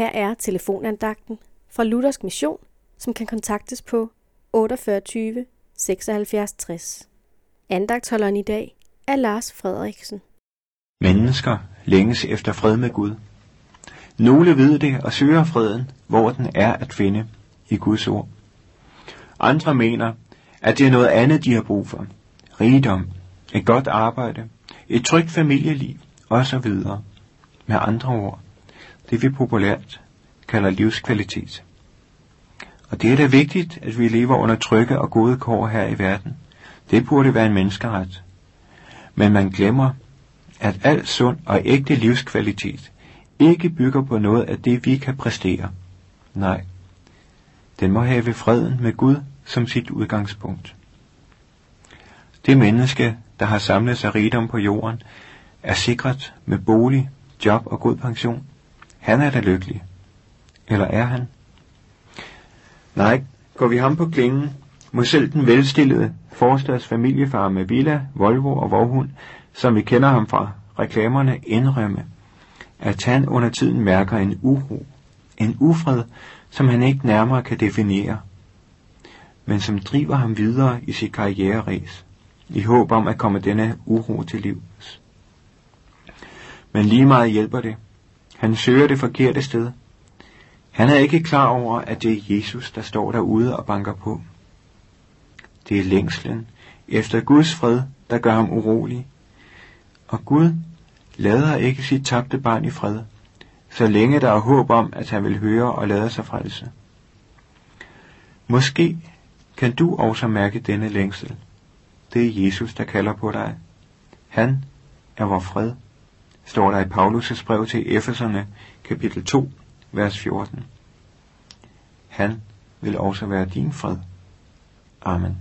Her er telefonandagten fra Luthersk Mission, som kan kontaktes på 48 76 60. Andagtholderen i dag er Lars Frederiksen. Mennesker længes efter fred med Gud. Nogle ved det og søger freden, hvor den er at finde i Guds ord. Andre mener, at det er noget andet, de har brug for. Rigdom, et godt arbejde, et trygt familieliv osv. Med andre ord, det vi populært kalder livskvalitet. Og det er da vigtigt, at vi lever under trygge og gode kår her i verden. Det burde være en menneskeret. Men man glemmer, at al sund og ægte livskvalitet ikke bygger på noget af det, vi kan præstere. Nej, den må have freden med Gud som sit udgangspunkt. Det menneske, der har samlet sig rigdom på jorden, er sikret med bolig, job og god pension. Han er da lykkelig. Eller er han? Nej, går vi ham på klingen, må selv den velstillede forstads familiefar med villa, Volvo og vovhund, som vi kender ham fra reklamerne, indrømme, at han under tiden mærker en uro, en ufred, som han ikke nærmere kan definere, men som driver ham videre i sit karriereræs, i håb om at komme denne uro til livs. Men lige meget hjælper det. Han søger det forkerte sted. Han er ikke klar over, at det er Jesus, der står derude og banker på. Det er længslen efter Guds fred, der gør ham urolig. Og Gud lader ikke sit tabte barn i fred, så længe der er håb om, at han vil høre og lade sig frelse. Måske kan du også mærke denne længsel. Det er Jesus, der kalder på dig. Han er vor fred, står der i Paulus' brev til Efeserne, kapitel 2, vers 14. Han vil også være din fred. Amen.